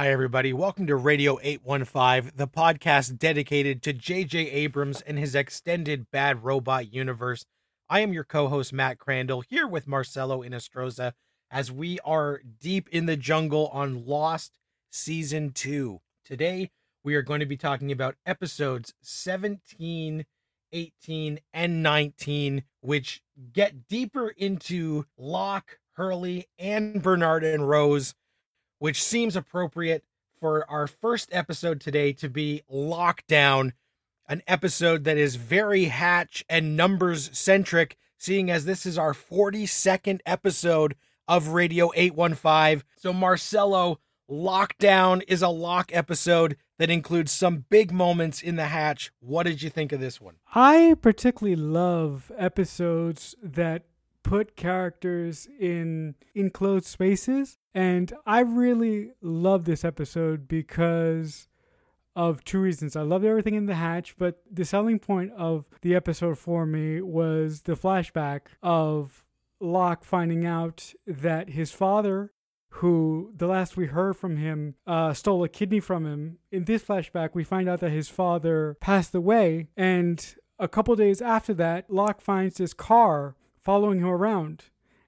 Hi, everybody. Welcome to Radio 815, the podcast dedicated to J.J. Abrams and his extended Bad Robot universe. I am your co host, Matt Crandall, here with Marcelo Inostroza as we are deep in the jungle on Lost Season 2. Today, we are going to be talking about episodes 17, 18, and 19, which get deeper into Locke, Hurley, and Bernard and Rose, which seems appropriate for our first episode today to be Lockdown, an episode that is very hatch and numbers centric, seeing as this is our 42nd episode of Radio 815. So, Marcelo, Lockdown is a lock episode that includes some big moments in the hatch. What did you think of this one? I particularly love episodes that put characters in enclosed spaces and I really love this episode because of two reasons. I loved everything in the hatch, but the selling point of the episode for me was the flashback of Locke finding out that his father, who the last we heard from him, uh, stole a kidney from him. In this flashback, we find out that his father passed away, and a couple days after that, Locke finds his car following him around.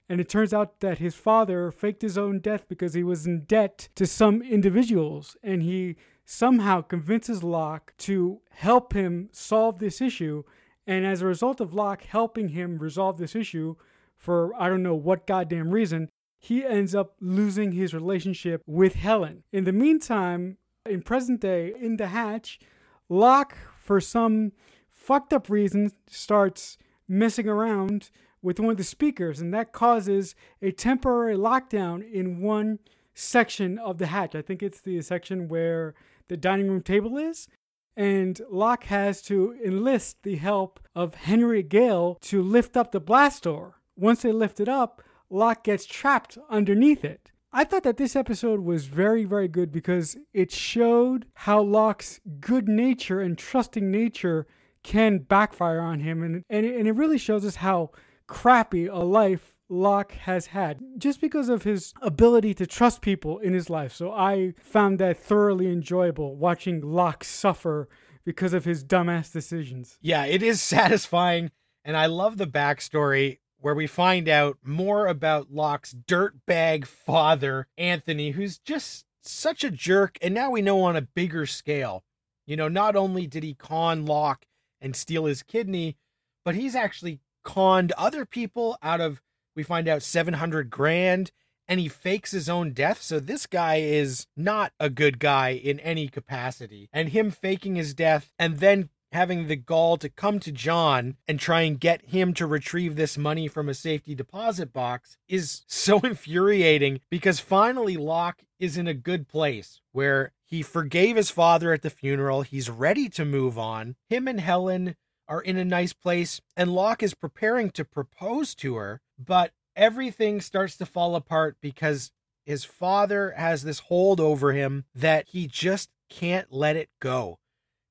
And it turns out that his father faked his own death because he was in debt to some individuals. And he somehow convinces Locke to help him solve this issue. And as a result of Locke helping him resolve this issue, for I don't know what goddamn reason, he ends up losing his relationship with Helen. In the meantime, in present day, in the hatch, Locke, for some fucked up reason, starts messing around with one of the speakers, and that causes a temporary lockdown in one section of the hatch. I think it's the section where the dining room table is. And Locke has to enlist the help of Henry Gale to lift up the blast door. Once they lift it up, Locke gets trapped underneath it. I thought that this episode was very, very good because it showed how Locke's good nature and trusting nature can backfire on him. And, and, and it really shows us how crappy a life Locke has had just because of his ability to trust people in his life. So I found that thoroughly enjoyable watching Locke suffer because of his dumbass decisions. Yeah, it is satisfying. And I love the backstory where we find out more about Locke's dirtbag father, Anthony, who's just such a jerk. And now we know on a bigger scale. You know, not only did he con Locke and steal his kidney, but he's actually conned other people out of we find out 700 grand and he fakes his own death so this guy is not a good guy in any capacity and him faking his death and then having the gall to come to John and try and get him to retrieve this money from a safety deposit box is so infuriating because finally Locke is in a good place where he forgave his father at the funeral. He's ready to move on. Him and Helen are in a nice place, and Locke is preparing to propose to her, but everything starts to fall apart because his father has this hold over him that he just can't let it go.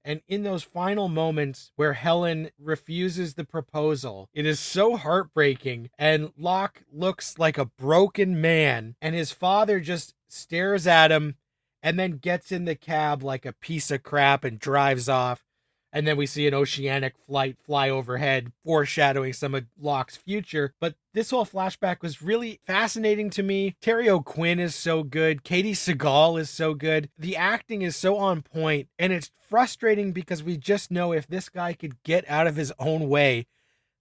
And in those final moments where Helen refuses the proposal, it is so heartbreaking. And Locke looks like a broken man, and his father just stares at him and then gets in the cab like a piece of crap and drives off and then we see an oceanic flight fly overhead, foreshadowing some of Locke's future. But this whole flashback was really fascinating to me. Terry O'Quinn is so good. Katey Sagal is so good. The acting is so on point, and it's frustrating because we just know if this guy could get out of his own way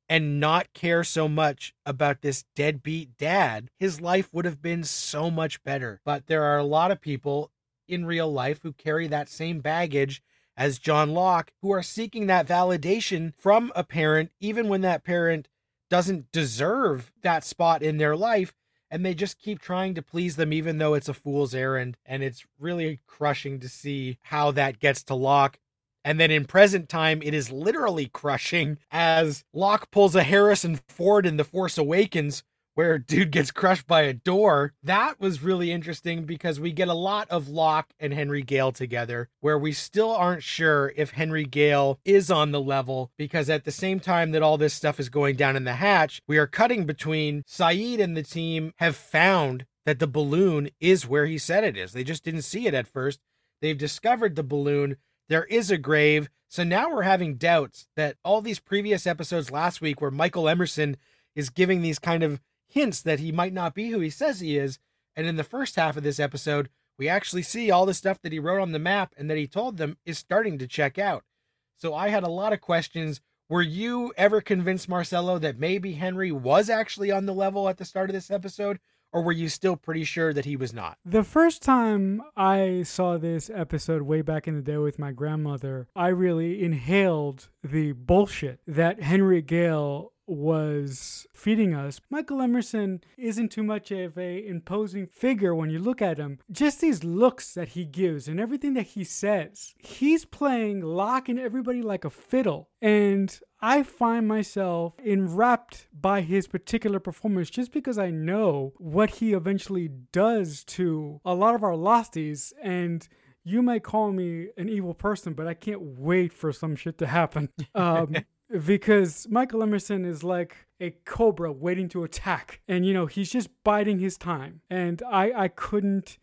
and not care so much about this deadbeat dad, his life would have been so much better. But there are a lot of people in real life who carry that same baggage as John Locke who are seeking that validation from a parent, even when that parent doesn't deserve that spot in their life. And they just keep trying to please them, even though it's a fool's errand. And it's really crushing to see how that gets to Locke. And then in present time, it is literally crushing as Locke pulls a Harrison Ford in The Force Awakens where dude gets crushed by a door. That was really interesting because we get a lot of Locke and Henry Gale together, where we still aren't sure if Henry Gale is on the level because at the same time that all this stuff is going down in the hatch, we are cutting between Sayid and the team have found that the balloon is where he said it is. They just didn't see it at first. They've discovered the balloon. There is a grave. So now we're having doubts that all these previous episodes last week, where Michael Emerson is giving these kind of hints that he might not be who he says he is. And in the first half of this episode, we actually see all the stuff that he wrote on the map and that he told them is starting to check out. So I had a lot of questions. Were you ever convinced, Marcelo, that maybe Henry was actually on the level at the start of this episode? Or were you still pretty sure that he was not? The first time I saw this episode way back in the day with my grandmother, I really inhaled the bullshit that Henry Gale was feeding us. Michael Emerson isn't too much of a imposing figure when you look at him. Just these looks that he gives and everything that he says. He's playing Locke and everybody like a fiddle. And I find myself enwrapped by his particular performance just because I know what he eventually does to a lot of our losties and you may call me an evil person, but I can't wait for some shit to happen. Um, because Michael Emerson is like a cobra waiting to attack. And, you know, he's just biding his time. And I, I couldn't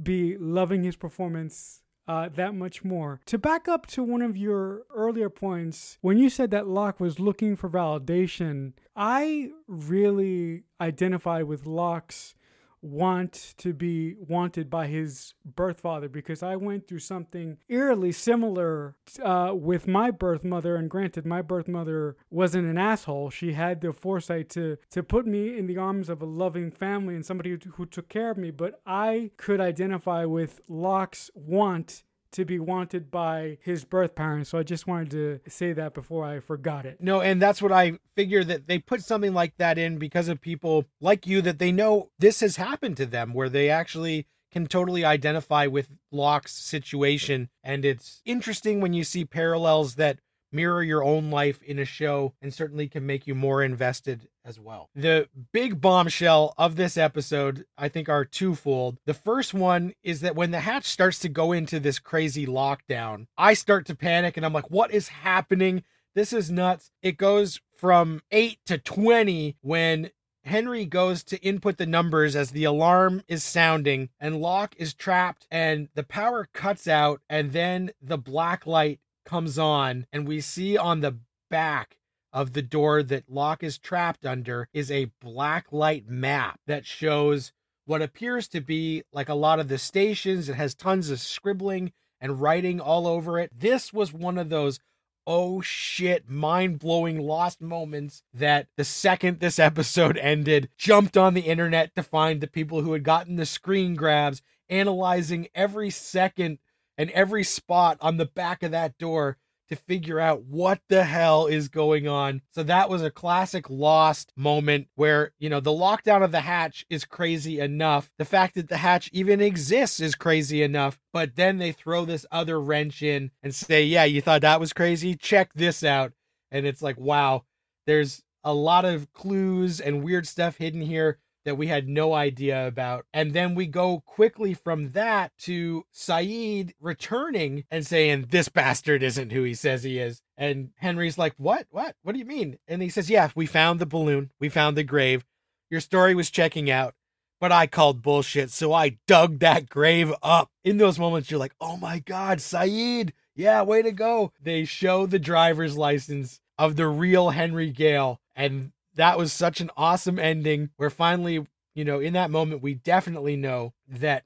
be loving his performance uh, that much more. To back up to one of your earlier points, when you said that Locke was looking for validation, I really identify with Locke's want to be wanted by his birth father because I went through something eerily similar uh, with my birth mother. And granted, my birth mother wasn't an asshole. She had the foresight to to put me in the arms of a loving family and somebody who, who took care of me. But I could identify with Locke's want to be wanted by his birth parents. So I just wanted to say that before I forgot it. No, and that's what I figure that they put something like that in because of people like you that they know this has happened to them where they actually can totally identify with Locke's situation. And it's interesting when you see parallels that mirror your own life in a show and certainly can make you more invested as well. The big bombshell of this episode, I think, are twofold. The first one is that when the hatch starts to go into this crazy lockdown, I start to panic and I'm like, what is happening? This is nuts. It goes from 8 to 20 when Henry goes to input the numbers as the alarm is sounding, and Locke is trapped, and the power cuts out, and then the black light comes on, and we see on the back of the door that Locke is trapped under is a black light map that shows what appears to be like a lot of the stations. It has tons of scribbling and writing all over it. This was one of those oh shit, mind blowing lost moments that the second this episode ended, jumped on the internet to find the people who had gotten the screen grabs, analyzing every second and every spot on the back of that door to figure out what the hell is going on. So that was a classic lost moment where, you know, the lockdown of the hatch is crazy enough. The fact that the hatch even exists is crazy enough. But then they throw this other wrench in and say, yeah, you thought that was crazy? Check this out. And it's like, wow, there's a lot of clues and weird stuff hidden here that we had no idea about. And then we go quickly from that to Sayid returning and saying, This bastard isn't who he says he is. And Henry's like, What? What? What do you mean? And he says, Yeah, we found the balloon, we found the grave. Your story was checking out, but I called bullshit, so I dug that grave up. In those moments, you're like, Oh my God, Sayid. Yeah, way to go. They show the driver's license of the real Henry Gale. And that was such an awesome ending where finally, you know, in that moment, we definitely know that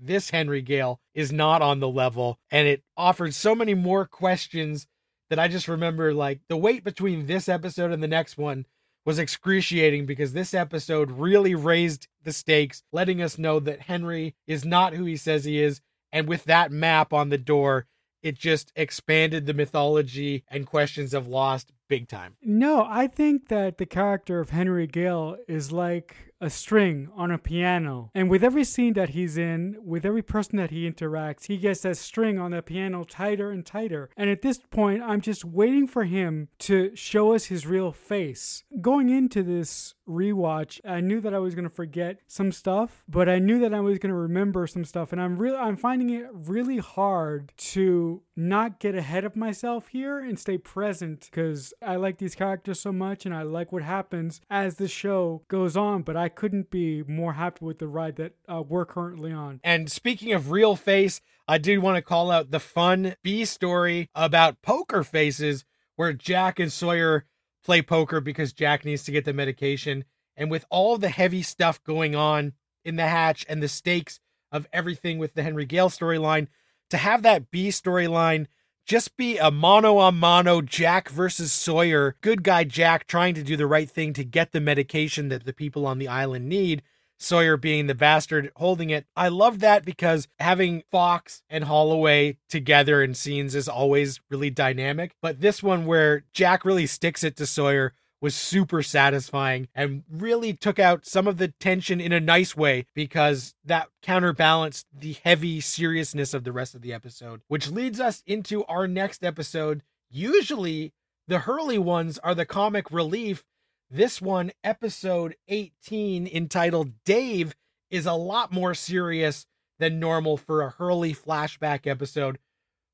this Henry Gale is not on the level. And it offered so many more questions that I just remember like the wait between this episode and the next one was excruciating because this episode really raised the stakes, letting us know that Henry is not who he says he is. And with that map on the door, it just expanded the mythology and questions of Lost big time. No, I think that the character of Henry Gale is like a string on a piano. And with every scene that he's in, with every person that he interacts, he gets that string on the piano tighter and tighter. And at this point, I'm just waiting for him to show us his real face. Going into this rewatch, I knew that I was going to forget some stuff, but I knew that I was going to remember some stuff and I'm really I'm finding it really hard to not get ahead of myself here and stay present because I like these characters so much and I like what happens as the show goes on. But I couldn't be more happy with the ride that uh, we're currently on. And speaking of real face, I do want to call out the fun B story about poker faces where Jack and Sawyer play poker because Jack needs to get the medication. And with all the heavy stuff going on in the hatch and the stakes of everything with the Henry Gale storyline, to have that B storyline just be a mano a mano Jack versus Sawyer, good guy Jack trying to do the right thing to get the medication that the people on the island need. Sawyer being the bastard holding it. I love that because having Fox and Holloway together in scenes is always really dynamic. But this one where Jack really sticks it to Sawyer was super satisfying and really took out some of the tension in a nice way because that counterbalanced the heavy seriousness of the rest of the episode, which leads us into our next episode. Usually, the Hurley ones are the comic relief. This one, episode 18, entitled Dave, is a lot more serious than normal for a Hurley flashback episode.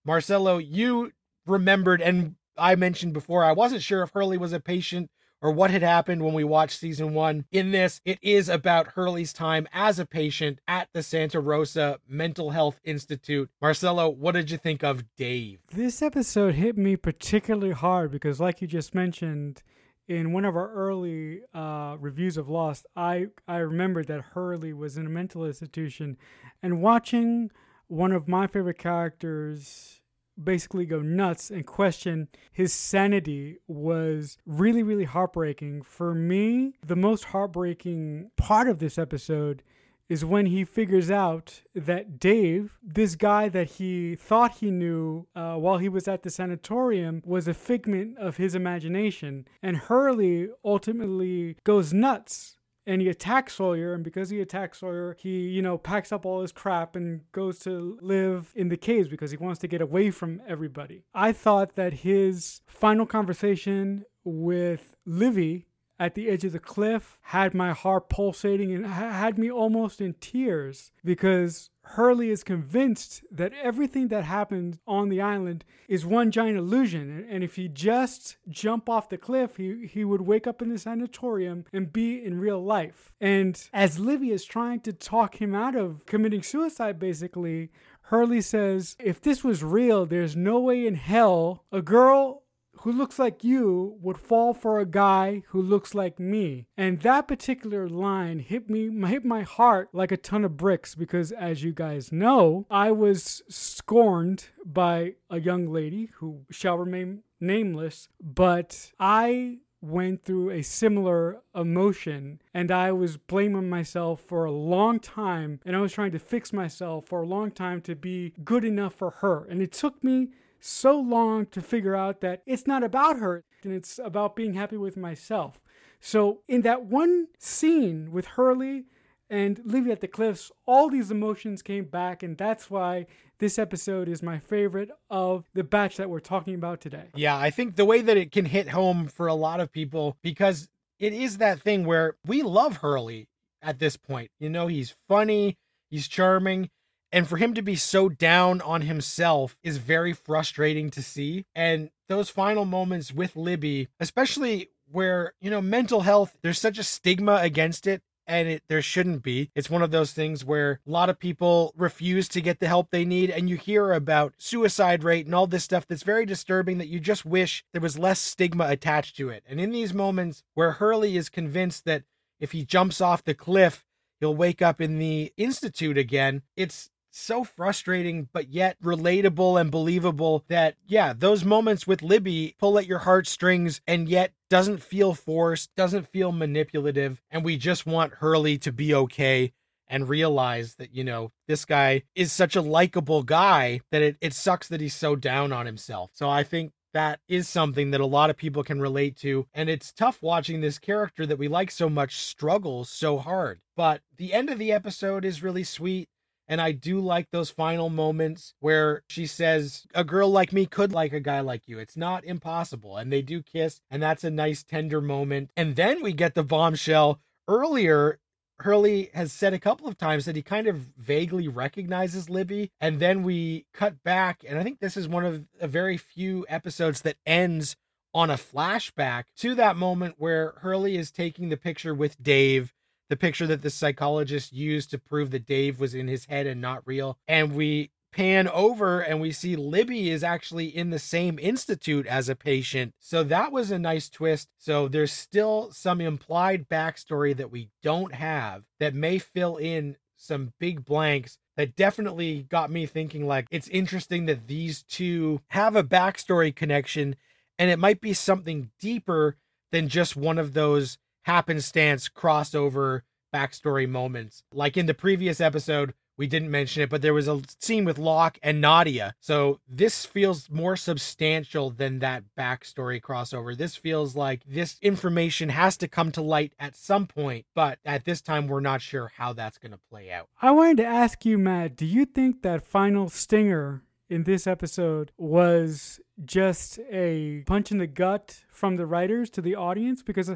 Marcelo, you remembered and I mentioned before, I wasn't sure if Hurley was a patient or what had happened when we watched season one. In this, it is about Hurley's time as a patient at the Santa Rosa Mental Health Institute. Marcelo, what did you think of Dave? This episode hit me particularly hard because, like you just mentioned, in one of our early uh, reviews of Lost, I, I remembered that Hurley was in a mental institution and watching one of my favorite characters basically go nuts and question his sanity was really, really heartbreaking. For me, the most heartbreaking part of this episode is when he figures out that Dave, this guy that he thought he knew uh, while he was at the sanatorium, was a figment of his imagination. And Hurley ultimately goes nuts and he attacks Sawyer. And because he attacks Sawyer, he, you know, packs up all his crap and goes to live in the caves because he wants to get away from everybody. I thought that his final conversation with Libby at the edge of the cliff had my heart pulsating and had me almost in tears because Hurley is convinced that everything that happens on the island is one giant illusion. And if he just jump off the cliff, he, he would wake up in the sanatorium and be in real life. And as Libby is trying to talk him out of committing suicide, basically, Hurley says, if this was real, there's no way in hell a girl who looks like you would fall for a guy who looks like me. And that particular line hit me hit my heart like a ton of bricks because as you guys know, I was scorned by a young lady who shall remain nameless, but I went through a similar emotion and I was blaming myself for a long time and I was trying to fix myself for a long time to be good enough for her. And it took me so long to figure out that it's not about her and it's about being happy with myself. So, in that one scene with Hurley and Libby at the cliffs, all these emotions came back, and that's why this episode is my favorite of the batch that we're talking about today. Yeah, I think the way that it can hit home for a lot of people because it is that thing where we love Hurley at this point. You know, he's funny, he's charming, and for him to be so down on himself is very frustrating to see. And those final moments with Libby, especially where, you know, mental health, there's such a stigma against it and it there shouldn't be. It's one of those things where a lot of people refuse to get the help they need and you hear about suicide rate and all this stuff that's very disturbing that you just wish there was less stigma attached to it. And in these moments where Hurley is convinced that if he jumps off the cliff, he'll wake up in the institute again, it's so frustrating, but yet relatable and believable that, yeah, those moments with Libby pull at your heartstrings and yet doesn't feel forced, doesn't feel manipulative. And we just want Hurley to be okay and realize that, you know, this guy is such a likable guy that it, it sucks that he's so down on himself. So I think that is something that a lot of people can relate to. And it's tough watching this character that we like so much struggle so hard. But the end of the episode is really sweet. And I do like those final moments where she says, A girl like me could like a guy like you. It's not impossible. And they do kiss, and that's a nice, tender moment. And then we get the bombshell earlier Hurley has said a couple of times that he kind of vaguely recognizes Libby. And then we cut back. And I think this is one of a very few episodes that ends on a flashback to that moment where Hurley is taking the picture with Dave, the picture that the psychologist used to prove that Dave was in his head and not real. And we pan over and we see Libby is actually in the same institute as a patient. So that was a nice twist. So there's still some implied backstory that we don't have that may fill in some big blanks that definitely got me thinking like it's interesting that these two have a backstory connection and it might be something deeper than just one of those happenstance crossover backstory moments. Like in the previous episode, we didn't mention it, but there was a scene with Locke and Nadia. So this feels more substantial than that backstory crossover. This feels like this information has to come to light at some point, but at this time, we're not sure how that's going to play out. I wanted to ask you, Matt, do you think that final stinger in this episode was just a punch in the gut from the writers to the audience? Because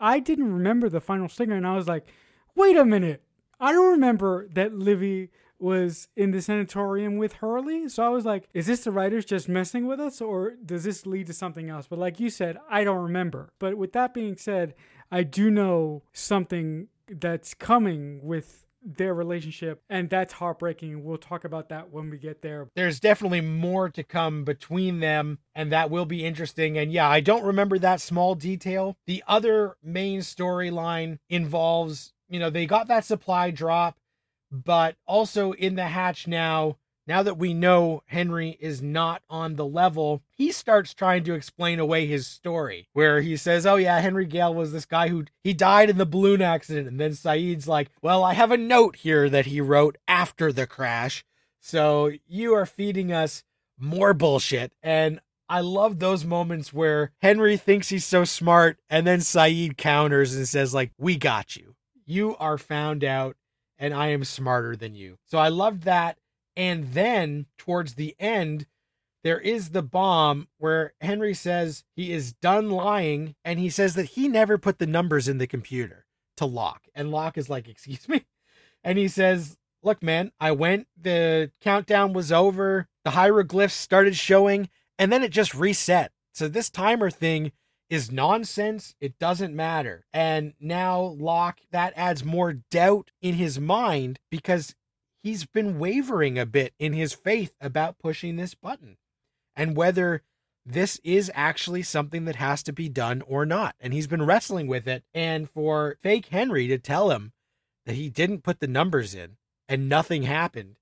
I didn't remember the final stinger, and I was like, wait a minute I don't remember that Libby was in the sanatorium with Hurley. So I was like, is this the writers just messing with us or does this lead to something else? But like you said, I don't remember. But with that being said, I do know something that's coming with their relationship and that's heartbreaking we'll talk about that when we get there. There's definitely more to come between them and that will be interesting and yeah i don't remember that small detail. The other main storyline involves you know, they got that supply drop, but also in the hatch now, now that we know Henry is not on the level, he starts trying to explain away his story where he says, Oh, yeah, Henry Gale was this guy who he died in the balloon accident. And then Sayid's like, Well, I have a note here that he wrote after the crash. So you are feeding us more bullshit. And I love those moments where Henry thinks he's so smart and then Sayid counters and says, like, we got you you are found out and I am smarter than you. So I loved that. And then towards the end, there is the bomb where Henry says he is done lying and he says that he never put the numbers in the computer to Locke. And Locke is like, Excuse me? And he says, Look, man, I went, the countdown was over, the hieroglyphs started showing, and then it just reset. So this timer thing is nonsense. It doesn't matter. And now Locke, that adds more doubt in his mind because he's been wavering a bit in his faith about pushing this button and whether this is actually something that has to be done or not. And he's been wrestling with it. And for fake Henry to tell him that he didn't put the numbers in and nothing happened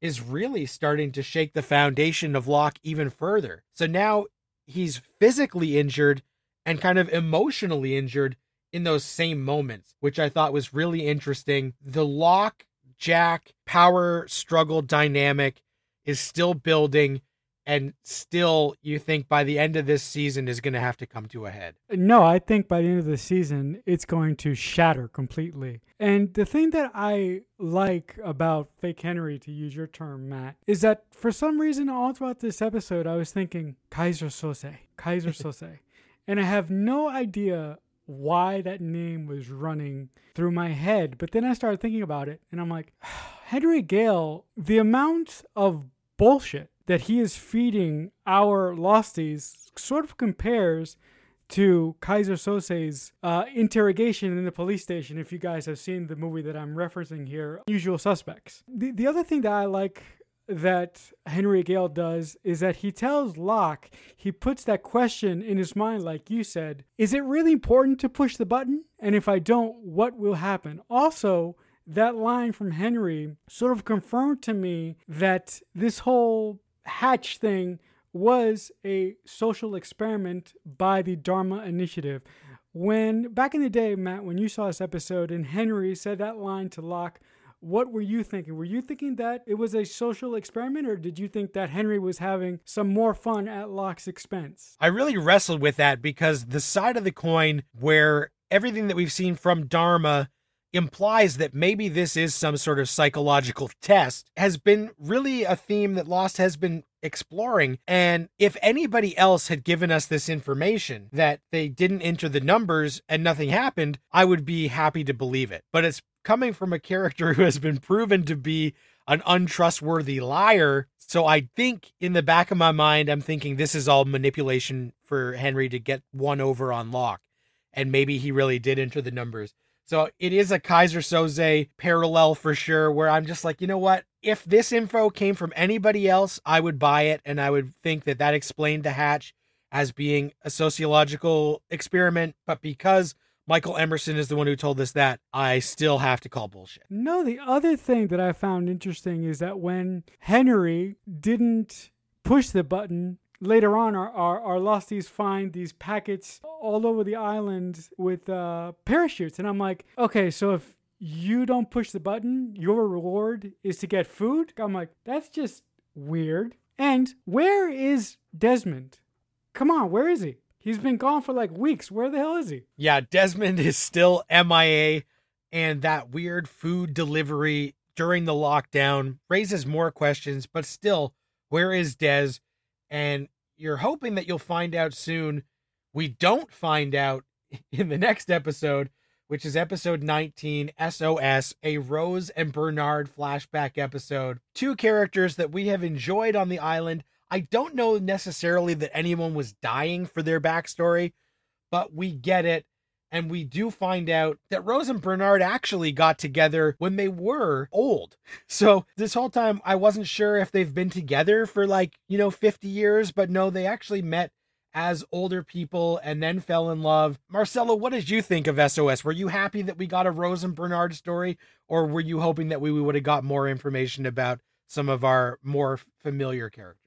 is really starting to shake the foundation of Locke even further. So now he's physically injured and kind of emotionally injured in those same moments, which I thought was really interesting. The Locke Jack power struggle dynamic is still building and still you think by the end of this season is going to have to come to a head. No, I think by the end of the season it's going to shatter completely. And the thing that I like about fake Henry to use your term Matt is that for some reason all throughout this episode I was thinking Kaiser Söze, Kaiser Söze. And I have no idea why that name was running through my head. But then I started thinking about it and I'm like, Henry Gale, the amount of bullshit that he is feeding our Losties sort of compares to Kaiser Söze's uh, interrogation in the police station. If you guys have seen the movie that I'm referencing here, Usual Suspects. The, the other thing that I like that Henry Gale does is that he tells Locke, he puts that question in his mind, like you said, is it really important to push the button? And if I don't, what will happen? Also, that line from Henry sort of confirmed to me that this whole hatch thing was a social experiment by the Dharma Initiative. When back in the day, Matt, when you saw this episode and Henry said that line to Locke, what were you thinking? Were you thinking that it was a social experiment, or did you think that Henry was having some more fun at Locke's expense? I really wrestled with that because the side of the coin where everything that we've seen from Dharma implies that maybe this is some sort of psychological test has been really a theme that Lost has been exploring. And if anybody else had given us this information that they didn't enter the numbers and nothing happened, I would be happy to believe it. But it's coming from a character who has been proven to be an untrustworthy liar. So I think in the back of my mind, I'm thinking this is all manipulation for Henry to get one over on Locke. And maybe he really did enter the numbers. So it is a Kaiser Söze parallel for sure, where I'm just like, you know what? If this info came from anybody else, I would buy it. And I would think that that explained the hatch as being a sociological experiment. But because Michael Emerson is the one who told us that, I still have to call bullshit. No, the other thing that I found interesting is that when Henry didn't push the button, later on our, our, our losties find these packets all over the island with uh, parachutes. And I'm like, okay, so if you don't push the button, your reward is to get food? I'm like, that's just weird. And where is Desmond? Come on, where is he? He's been gone for like weeks. Where the hell is he? Yeah, Desmond is still MIA, and that weird food delivery during the lockdown raises more questions, but still, where is Des? And you're hoping that you'll find out soon. We don't find out in the next episode, which is episode 19, SOS, a Rose and Bernard flashback episode. Two characters that we have enjoyed on the island I don't know necessarily that anyone was dying for their backstory, but we get it. And we do find out that Rose and Bernard actually got together when they were old. So this whole time, I wasn't sure if they've been together for like, you know, 50 years, but no, they actually met as older people and then fell in love. Marcelo, what did you think of SOS? Were you happy that we got a Rose and Bernard story, or were you hoping that we would have got more information about some of our more familiar characters?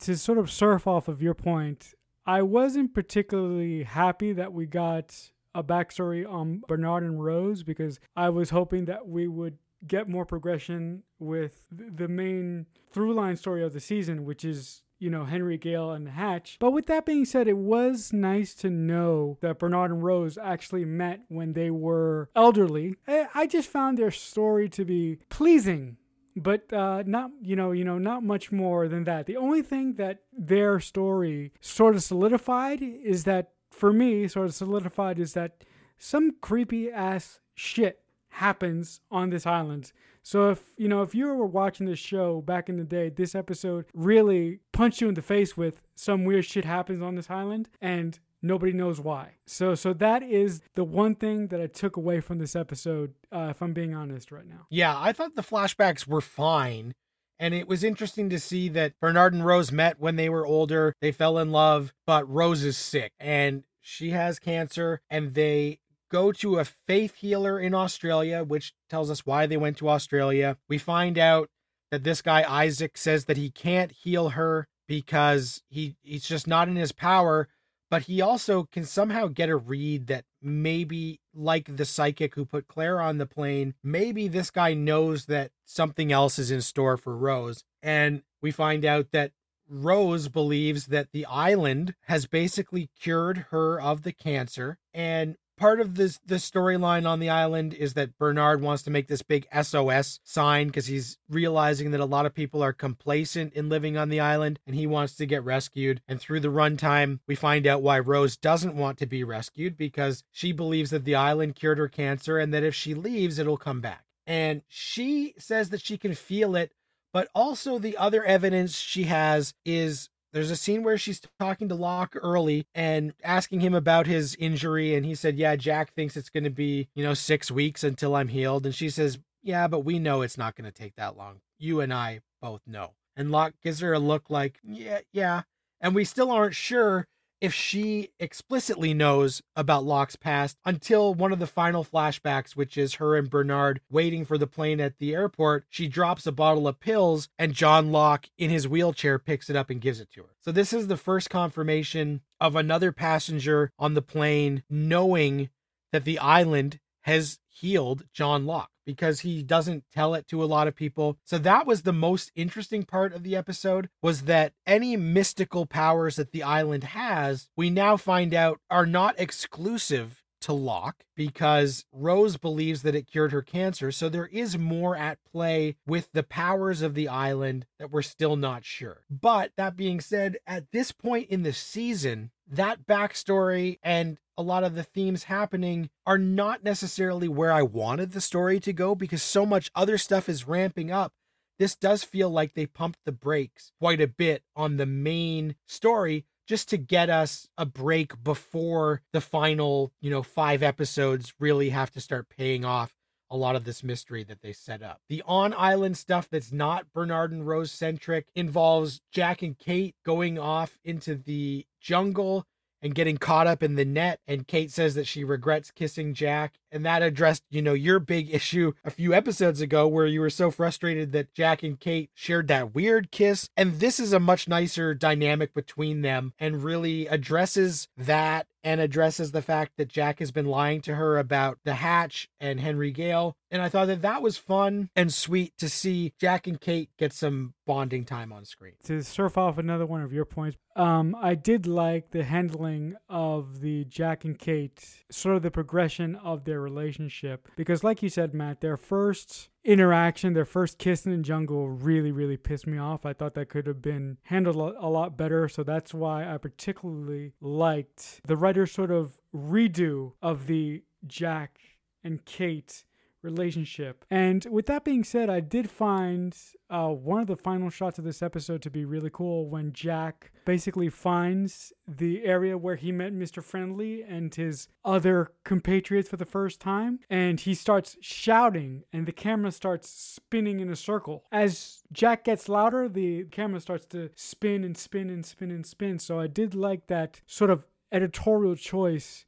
To sort of surf off of your point, I wasn't particularly happy that we got a backstory on Bernard and Rose because I was hoping that we would get more progression with the main through line story of the season, which is you know, Henry Gale and Hatch. But with that being said, it was nice to know that Bernard and Rose actually met when they were elderly. I just found their story to be pleasing but uh, not you know you know not much more than that. The only thing that their story sort of solidified is that for me sort of solidified is that some creepy ass shit happens on this island. So if you know if you were watching this show back in the day, this episode really punched you in the face with some weird shit happens on this island and Nobody knows why. So, so that is the one thing that I took away from this episode. Uh, if I'm being honest right now. Yeah, I thought the flashbacks were fine. And it was interesting to see that Bernard and Rose met when they were older. They fell in love, but Rose is sick and she has cancer. And they go to a faith healer in Australia, which tells us why they went to Australia. We find out that this guy, Isaac, says that he can't heal her because he, he's just not in his power but he also can somehow get a read that maybe like the psychic who put Claire on the plane, maybe this guy knows that something else is in store for Rose. And we find out that Rose believes that the island has basically cured her of the cancer and part of this the storyline on the island is that Bernard wants to make this big SOS sign because he's realizing that a lot of people are complacent in living on the island and he wants to get rescued. And through the runtime, we find out why Rose doesn't want to be rescued because she believes that the island cured her cancer and that if she leaves, it'll come back. And she says that she can feel it, but also the other evidence she has is there's a scene where she's talking to Locke early and asking him about his injury. And he said, Yeah, Jack thinks it's going to be, you know, six weeks until I'm healed. And she says, Yeah, but we know it's not going to take that long. You and I both know. And Locke gives her a look like, Yeah, yeah. And we still aren't sure if she explicitly knows about Locke's past until one of the final flashbacks, which is her and Bernard waiting for the plane at the airport. She drops a bottle of pills, and John Locke in his wheelchair picks it up and gives it to her. So, this is the first confirmation of another passenger on the plane knowing that the island has healed John Locke because he doesn't tell it to a lot of people. So that was the most interesting part of the episode was that any mystical powers that the island has, we now find out are not exclusive to Locke because Rose believes that it cured her cancer. So there is more at play with the powers of the island that we're still not sure. But that being said, at this point in the season, that backstory and a lot of the themes happening are not necessarily where I wanted the story to go because so much other stuff is ramping up. This does feel like they pumped the brakes quite a bit on the main story just to get us a break before the final, you know, five episodes really have to start paying off a lot of this mystery that they set up. The on island stuff that's not Bernard and Rose centric involves Jack and Kate going off into the jungle and getting caught up in the net. And Kate says that she regrets kissing Jack. And that addressed, you know, your big issue a few episodes ago where you were so frustrated that Jack and Kate shared that weird kiss. And this is a much nicer dynamic between them and really addresses that and addresses the fact that Jack has been lying to her about the hatch and Henry Gale. And I thought that that was fun and sweet to see Jack and Kate get some bonding time on screen. To surf off another one of your points, um, I did like the handling of the Jack and Kate, sort of the progression of their relationship. Because, like you said, Matt, their first interaction, their first kiss in the jungle really, really pissed me off. I thought that could have been handled a lot better. So that's why I particularly liked the writer's sort of redo of the Jack and Kate relationship. And with that being said, I did find uh, one of the final shots of this episode to be really cool when Jack basically finds the area where he met Mr. Friendly and his other compatriots for the first time. And he starts shouting, and the camera starts spinning in a circle. As Jack gets louder, the camera starts to spin and spin and spin and spin. So I did like that sort of editorial choice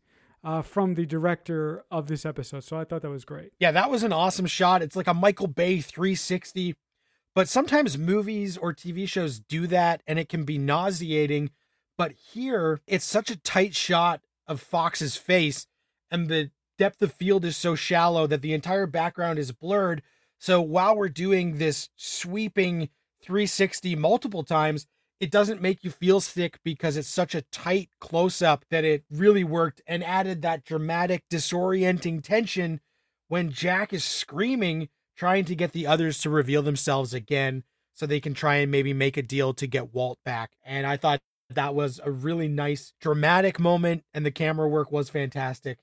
uh, from the director of this episode. So I thought that was great. Yeah, that was an awesome shot. It's like a Michael Bay 360. But sometimes movies or TV shows do that and it can be nauseating. But here, it's such a tight shot of Fox's face, and the depth of field is so shallow that the entire background is blurred. So while we're doing this sweeping 360 multiple times, it doesn't make you feel sick because it's such a tight close up that it really worked and added that dramatic, disorienting tension when Jack is screaming, trying to get the others to reveal themselves again so they can try and maybe make a deal to get Walt back. And I thought that was a really nice, dramatic moment, and the camera work was fantastic.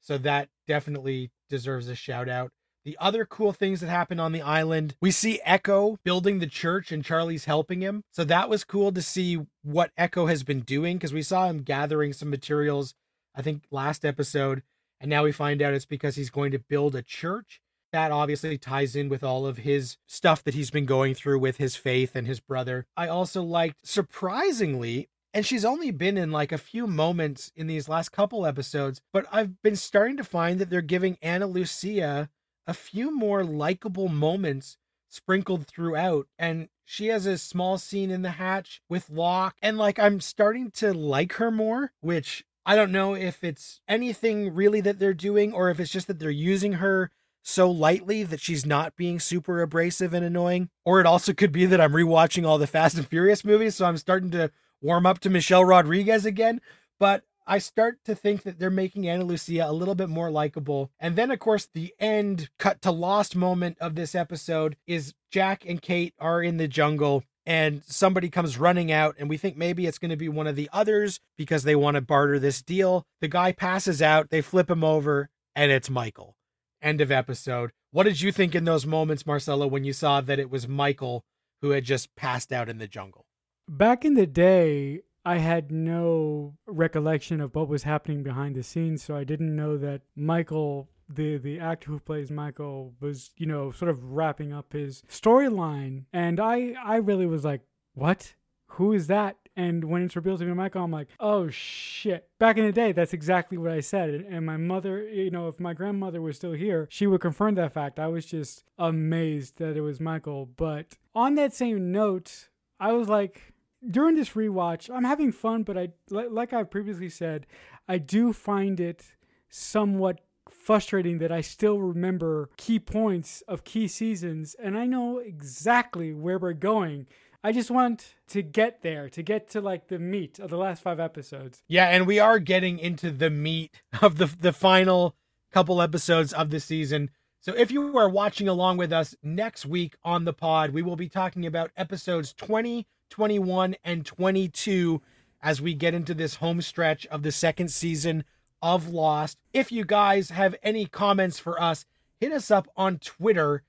So that definitely deserves a shout out. The other cool things that happen on the island, we see Eko building the church and Charlie's helping him. So that was cool to see what Eko has been doing because we saw him gathering some materials, I think last episode. And now we find out it's because he's going to build a church. That obviously ties in with all of his stuff that he's been going through with his faith and his brother. I also liked, surprisingly, and she's only been in like a few moments in these last couple episodes, but I've been starting to find that they're giving Ana Lucia a few more likable moments sprinkled throughout. And she has a small scene in the hatch with Locke. And like, I'm starting to like her more, which I don't know if it's anything really that they're doing or if it's just that they're using her so lightly that she's not being super abrasive and annoying. Or it also could be that I'm rewatching all the Fast and Furious movies. So I'm starting to warm up to Michelle Rodriguez again. But I start to think that they're making Ana Lucia a little bit more likable. And then, of course, the end cut to lost moment of this episode is Jack and Kate are in the jungle and somebody comes running out and we think maybe it's going to be one of the others because they want to barter this deal. The guy passes out, they flip him over, and it's Michael. End of episode. What did you think in those moments, Marcelo, when you saw that it was Michael who had just passed out in the jungle? Back in the day, I had no recollection of what was happening behind the scenes, so I didn't know that Michael, the the actor who plays Michael, was you know sort of wrapping up his storyline, and I I really was like, what? Who is that? And when it's revealed to be Michael, I'm like, oh shit. Back in the day, that's exactly what I said. And my mother, you know, if my grandmother was still here, she would confirm that fact. I was just amazed that it was Michael. But on that same note, I was like, during this rewatch, I'm having fun, but I like I previously said, I do find it somewhat frustrating that I still remember key points of key seasons and I know exactly where we're going. I just want to get there, to get to like the meat of the last 5 episodes. Yeah, and we are getting into the meat of the the final couple episodes of the season. So if you are watching along with us next week on the pod, we will be talking about episodes 20 21 and 22 as we get into this home stretch of the second season of Lost. If you guys have any comments for us, hit us up on Twitter.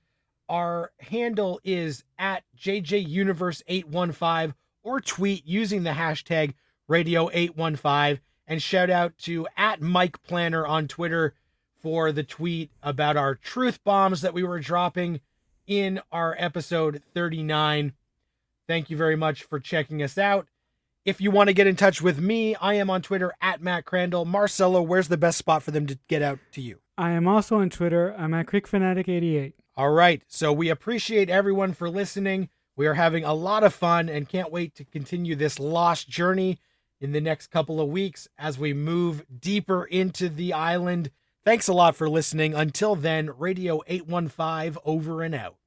Our handle is at JJUniverse815 or tweet using the hashtag radio815. And shout out to at Mike Planner on Twitter for the tweet about our truth bombs that we were dropping in our episode 39. Thank you very much for checking us out. If you want to get in touch with me, I am on Twitter at Matt Crandall. Marcelo, where's the best spot for them to get out to you? I am also on Twitter. I'm at QuickFanatic88. All right. So we appreciate everyone for listening. We are having a lot of fun and can't wait to continue this lost journey in the next couple of weeks as we move deeper into the island. Thanks a lot for listening. Until then, Radio 815 over and out.